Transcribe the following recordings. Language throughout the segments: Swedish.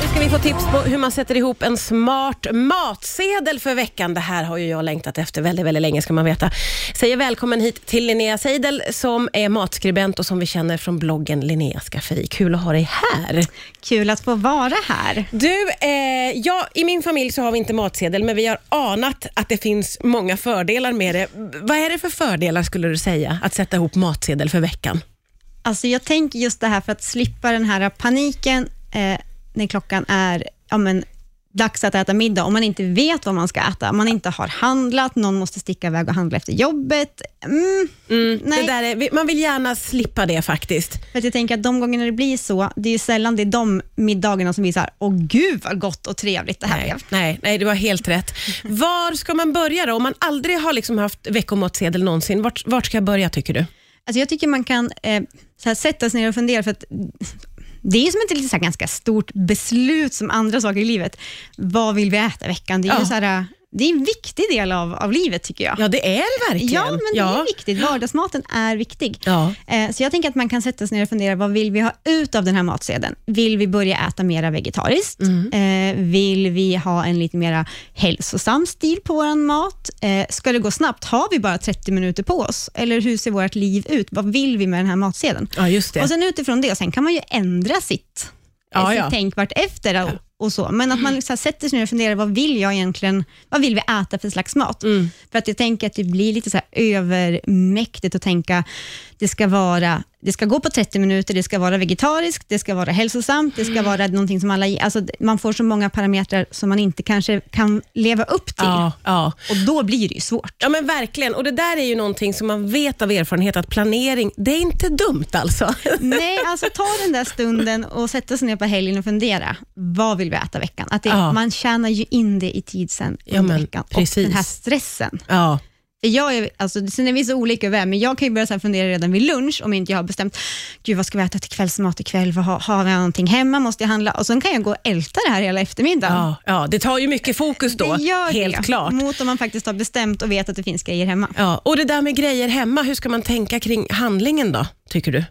Nu ska vi få tips på hur man sätter ihop en smart matsedel för veckan. Det här har ju jag längtat efter väldigt, väldigt länge ska man veta. Säger välkommen hit till Linnea Seidel som är matskribent och som vi känner från bloggen Linneas skafferi. Kul att ha dig här. Kul att få vara här. Du, eh, ja, i min familj så har vi inte matsedel, men vi har anat att det finns många fördelar med det. Vad är det för fördelar skulle du säga att sätta ihop matsedel för veckan? Alltså jag tänker just det här för att slippa den här paniken eh, när klockan är ja, men, dags att äta middag, om man inte vet vad man ska äta, man inte har handlat, någon måste sticka iväg och handla efter jobbet. Mm, Mm, Nej. är, man vill gärna slippa det faktiskt. för jag tänker att de gångerna det blir så, det är sällan det är de middagarna som här, åh gud vad gott och trevligt det här Nej, blev. nej, nej, du har helt rätt. Var ska man börja då? Om man aldrig har liksom haft veckomatsedel någonsin, vart, vart ska jag börja tycker du? Alltså jag tycker man kan eh, så här, sätta sig ner och fundera, för att det är som ett lite så ganska stort beslut som andra saker i livet. Vad vill vi äta i veckan? Det är, Ja. ju så här, det är en viktig del av, av livet tycker jag. Ja, det är det verkligen. Ja, men det ja. är viktigt. Vardagsmaten är viktig. Ja. Eh, Så jag tänker att man kan sätta sig ner och fundera, vad vill vi ha ut av den här matsedeln? Vill vi börja äta mera vegetariskt? Mm. Eh, Vill vi ha en lite mera hälsosam stil på vår mat? Eh, Ska det gå snabbt? Har vi bara 30 minuter på oss? Eller hur ser vårt liv ut? Vad vill vi med den här matsedeln? ja, just det. Och sen utifrån det, sen kan man ju ändra sitt, Ja, sitt ja. tänk vart efter och, så. Men att man så här, sätter sig ner och funderar, vad vill jag egentligen, vad vill vi äta för slags mat? Mm. För att jag tänker att det blir lite så övermäktigt att tänka, det ska vara det ska gå på 30 minuter, det ska vara vegetariskt, det ska vara hälsosamt, det ska vara någonting som alla... Alltså, man får så många parametrar som man inte kanske kan leva upp till. Ja, ja. Och då blir det ju svårt. ja, men verkligen. Och Det där är ju någonting som man vet av erfarenhet att planering, det är inte dumt alltså. Nej, alltså ta den där stunden och sätta sig ner på helgen och fundera. Vad vill vi äta veckan? Att det, Ja. Man tjänar ju in det i tid sen Ja, under men veckan. precis. Och den här stressen. Ja. Jag är, alltså, sen är vi så olika över, men jag kan ju börja så fundera redan vid lunch om inte jag har bestämt, gud vad ska vi äta till kvällsmat ikväll? Vad Har, har vi någonting hemma? Måste jag handla? Och sen kan jag gå och älta det här hela eftermiddagen. Ja, ja, det tar ju mycket fokus då, det gör helt det. klart. Mot om man faktiskt har bestämt och vet att det finns grejer hemma. Ja, och det där med grejer hemma, hur ska man tänka kring handlingen då, tycker du?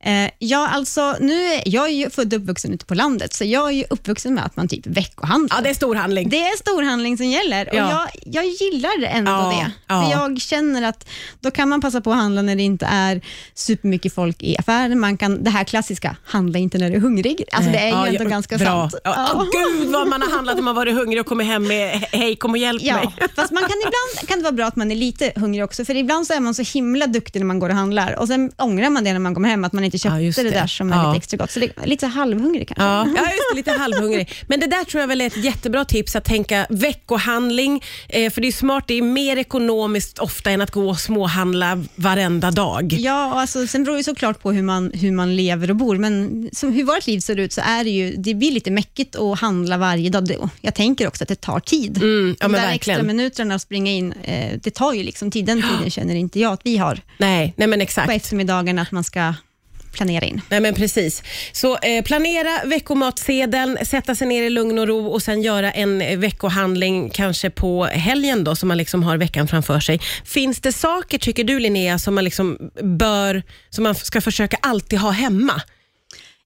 Eh, ja, alltså, nu jag är ju född och uppvuxen ute på landet, så jag är ju uppvuxen med att man typ veckohandlar. Ja, det är storhandling. Det är storhandling som gäller och Ja. jag, jag gillar ändå Ja, det. ja. För Jag känner att då kan man passa på att handla när det inte är supermycket folk i affären. Man kan, det här klassiska, handla inte när du är hungrig. Alltså, det är ju ändå ja, ganska bra. sant. Ja. Åh, gud vad man har handlat när man varit hungrig och kommit hem med hej kom och hjälp mig. fast man kan ibland kan det vara bra att man är lite hungrig också, för ibland så är man så himla duktig när man går och handlar och sen ångrar man det när man kommer hem, att man inte köpte just det. det. där som är Ja. lite extra gott. Så det lite halvhungrig kanske. Ja, ja just det, lite halvhungrig. Men det där tror jag väl är ett jättebra tips att tänka veckohandling. Eh, för det är smart, det är mer ekonomiskt ofta än att gå och småhandla varenda dag. Ja, och alltså, sen beror det såklart på hur man, hur man lever och bor, men som hur vårt liv ser ut så är det ju, det blir lite mäckigt att handla varje dag. Det- Jag tänker också att det tar tid. Mm, ja, De där verkligen. extra minuterna att springa in, eh, det tar ju liksom tid. Den tiden känner inte jag att vi har Nej, nej men på exakt. eftermiddagen, att man ska planera in. Nej men precis. Så eh, planera veckomatsedeln, sätta sig ner i lugn och ro och sen göra en eh, veckohandling kanske på helgen då, så man liksom har veckan framför sig. Finns det saker, tycker du Linnea, som man liksom bör, som man ska försöka alltid ha hemma?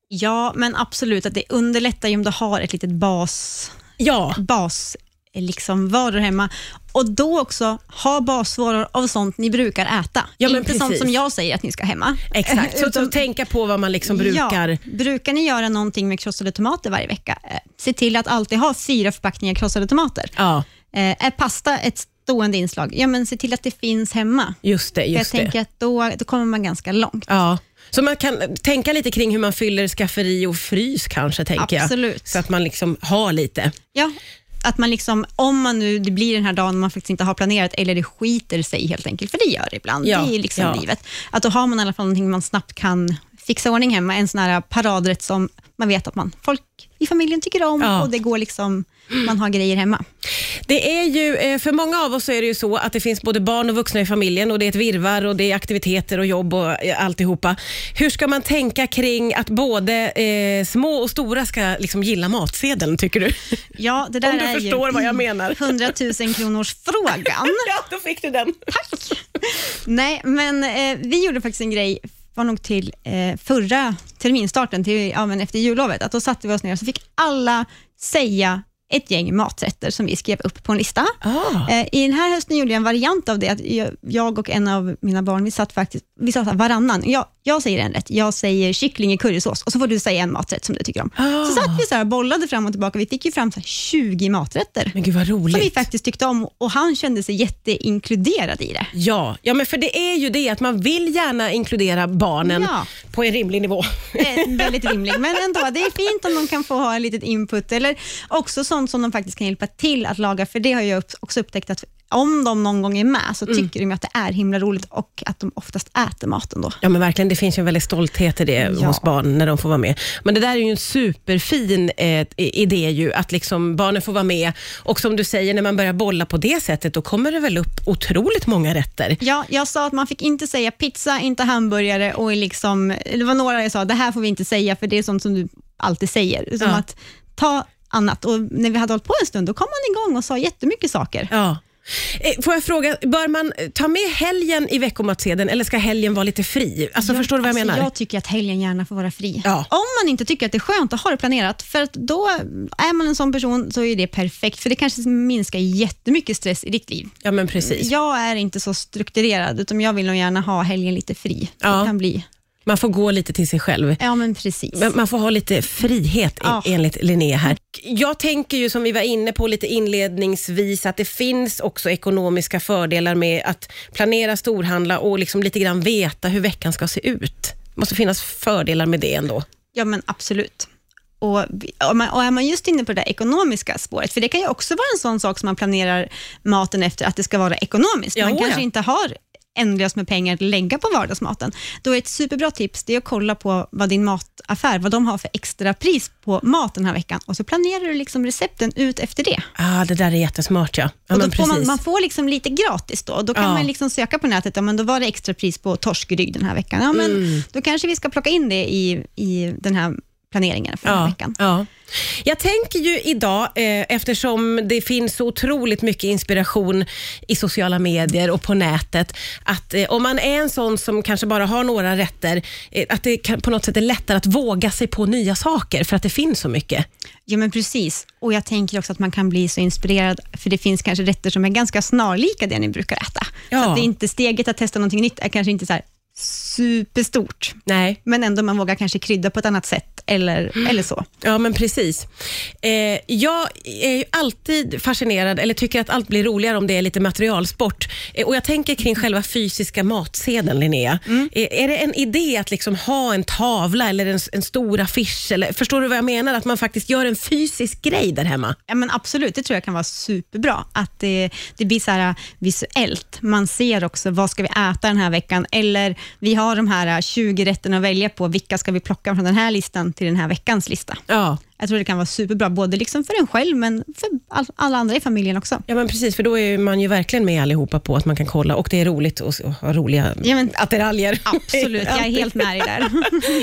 Ja, men absolut, att det underlättar ju om du har ett litet bas, Ja, bas eh, liksom varor hemma och då också ha basvaror av sånt ni brukar äta. Ja, men inte sånt precis. som jag säger att ni ska hemma. exakt. Så, Utan- tänka på vad man liksom brukar. Ja, brukar ni göra någonting med krossade tomater varje vecka, eh, se till att alltid ha fyra förpackningar krossade tomater. Ja, Eh, är pasta ett stående inslag, ja men se till att det finns hemma. just det. För jag Just det. tänker att då, då kommer man ganska långt. Ja. Så man kan tänka lite kring hur man fyller skafferi och frys kanske, tänker Absolut. jag. Så att man liksom har lite. Ja, att man liksom, om man nu, det blir den här dagen man faktiskt inte har planerat, eller det skiter sig helt enkelt, för det gör det ibland, Ja, det är liksom ja. livet. Att då har man i alla fall någonting man snabbt kan fixa ordning hemma, en sån här paradrätt som man vet att man, folk i familjen tycker om Ja. och det går liksom, man har grejer hemma. Det är ju, eh, för många av oss är det ju så att det finns både barn och vuxna i familjen och det är ett virvar och det är aktiviteter och jobb och eh, alltihopa. Hur ska man tänka kring att både eh, små och stora ska liksom gilla matsedeln, tycker du? Ja, det där Om du är förstår ju vad jag menar. 100 000 kronors frågan. ja, då fick du den. Nej, men eh, vi gjorde faktiskt en grej var nog till eh, förra terminstarten, till, ja, men efter jullovet, att då satte vi oss ner och så fick alla säga ett gäng maträtter som vi skrev upp på en lista. Ah. Eh, I den här hösten gjorde jag en variant av det. Att jag- jag och en av mina barn, vi satt faktiskt vi sa så här, varannan. Jag, jag säger en rätt, jag säger kyckling i currysås och så får du säga en maträtt som du tycker om. Ah. Så satt vi så här, bollade fram och tillbaka. Vi fick ju fram så här 20 maträtter Men gud vad roligt. som vi faktiskt tyckte om och han kände sig jätteinkluderad i det. Ja, ja, men för det är ju det att man vill gärna inkludera barnen Ja. på en rimlig nivå. Eh, väldigt rimlig, men ändå, det är fint om de kan få ha en litet input, eller också sånt som de faktiskt kan hjälpa till att laga, för det har jag också upptäckt att om de någon gång är med, så tycker de ju att det är himla roligt och att de oftast äter maten då. Ja men verkligen, det finns ju en väldig stolthet i det Ja. hos barn när de får vara med. Men det där är ju en superfin eh, idé ju, att liksom barnen får vara med och som du säger, när man börjar bolla på det sättet, då kommer det väl upp otroligt många rätter. Ja, jag sa att man fick inte säga pizza, inte hamburgare och liksom, det var några jag sa, det här får vi inte säga, för det är sånt som du alltid säger. Som Ja. att ta annat. Och när vi hade hållit på en stund, då kom man igång och sa jättemycket saker. Ja. Eh, Får jag fråga, bör man ta med helgen i veckomatsedeln eller ska helgen vara lite fri? Alltså, förstår du vad jag alltså, menar? Jag tycker att helgen gärna får vara fri. Ja. Om man inte tycker att det är skönt att ha det planerat, för att då är man en sån person så är det perfekt, för det kanske minskar jättemycket stress i ditt liv. Ja, men precis. Jag är inte så strukturerad, utan jag vill nog gärna ha helgen lite fri. Ja. Det kan bli. Man får gå lite till sig själv. Ja, men precis. Man får ha lite frihet Ja. enligt Linnea här. Jag tänker ju som vi var inne på lite inledningsvis att det finns också ekonomiska fördelar med att planera storhandla och liksom lite grann veta hur veckan ska se ut. Det måste finnas fördelar med det ändå. Ja, men absolut. Och, och, är man just inne på det där ekonomiska spåret, för det kan ju också vara en sån sak som man planerar maten efter, att det ska vara ekonomiskt. Ja, man ja. kanske inte har ändlöst med pengar att lägga på vardagsmaten. Då är ett superbra tips det är att kolla på vad din mataffär, vad de har för extra pris på mat den här veckan och så planerar du liksom recepten ut efter det. Ah, det där är jättesmart ja. ja och då får man, man får liksom lite gratis då. Då kan Ja. man liksom söka på nätet, ja, men då var det extra pris på torskrygg den här veckan. Ja, men Mm. Då kanske vi ska plocka in det i, i den här planeringen för den här Ja, veckan. ja. Jag tänker ju idag, eh, eftersom det finns så otroligt mycket inspiration i sociala medier och på nätet, att eh, om man är en sån som kanske bara har några rätter, eh, att det kan, på något sätt är lättare att våga sig på nya saker, för att det finns så mycket. Ja, men precis. Och Jag tänker också att man kan bli så inspirerad, för det finns kanske rätter som är ganska snarlika det ni brukar äta. Ja. Så att det är inte steget att testa någonting nytt är kanske inte så superstort, Nej, men ändå man vågar kanske krydda på ett annat sätt eller, eller så. ja men precis. Eh, jag är ju alltid fascinerad, eller tycker att allt blir roligare om det är lite materialsport. Eh, och Jag tänker kring själva fysiska matsedeln, Linnea. Eh, är det en idé att liksom ha en tavla eller en, en stor affisch? Eller, förstår du vad jag menar? Att man faktiskt gör en fysisk grej där hemma. Ja, men absolut, det tror jag kan vara superbra. Att det, det blir så här visuellt. Man ser också vad ska vi äta den här veckan, eller vi har de här 20 rätterna att välja på. Vilka ska vi plocka från den här listan till den här veckans lista? Ja. Jag tror det kan vara superbra, både liksom för en själv, men för all, alla andra i familjen också. Ja men precis, för då är man ju verkligen med allihopa på att man kan kolla och det är roligt att att ha roliga Ja, men, attiraljer. absolut, jag är helt med dig där.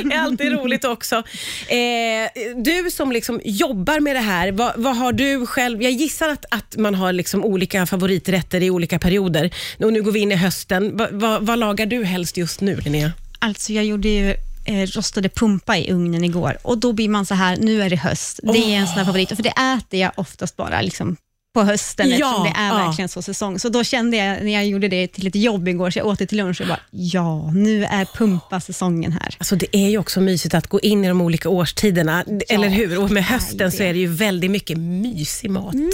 Det är alltid roligt också. Eh, du som liksom jobbar med det här, vad, vad har du själv... Jag gissar att, att man har liksom olika favoriträtter i olika perioder. Och nu går vi in i hösten. Va, va, vad lagar du helst just nu, Linnea? Alltså, jag gjorde ju rostade pumpa i ugnen igår. Och då blir man så här, nu är det höst. Det är en sån här favorit, för det äter jag oftast bara liksom på hösten Ja, eftersom det är ja. verkligen så säsong. Så då kände jag när jag gjorde det till ett jobb igår, så jag åt det till lunch och bara, ja, nu är pumpa-säsongen här. Alltså det är ju också mysigt att gå in i de olika årstiderna, eller hur? Och med hösten så är det ju väldigt mycket mysig mat. Mm.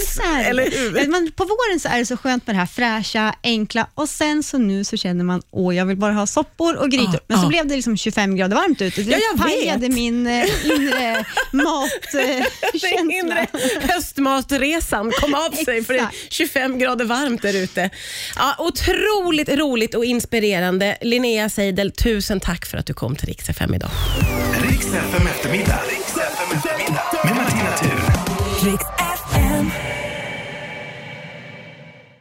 Eller hur? Men på våren så är det så skönt med det här fräscha, enkla och sen så nu så känner man, åh, jag vill bara ha soppor och grytor. Ja, Men så ja. blev det liksom 25 grader varmt ute. Det Ja, jag pajade vet. min eh, inre matkänsla. Den inre höstmatresan kom av sig för det är Exakt. 25 grader varmt där ute. Ja, otroligt roligt och inspirerande. Linnea Seidel, tusen tack för att du kom till Rix FM idag. Riks FM eftermiddag. Riks FM eftermiddag. Med Martina Thun.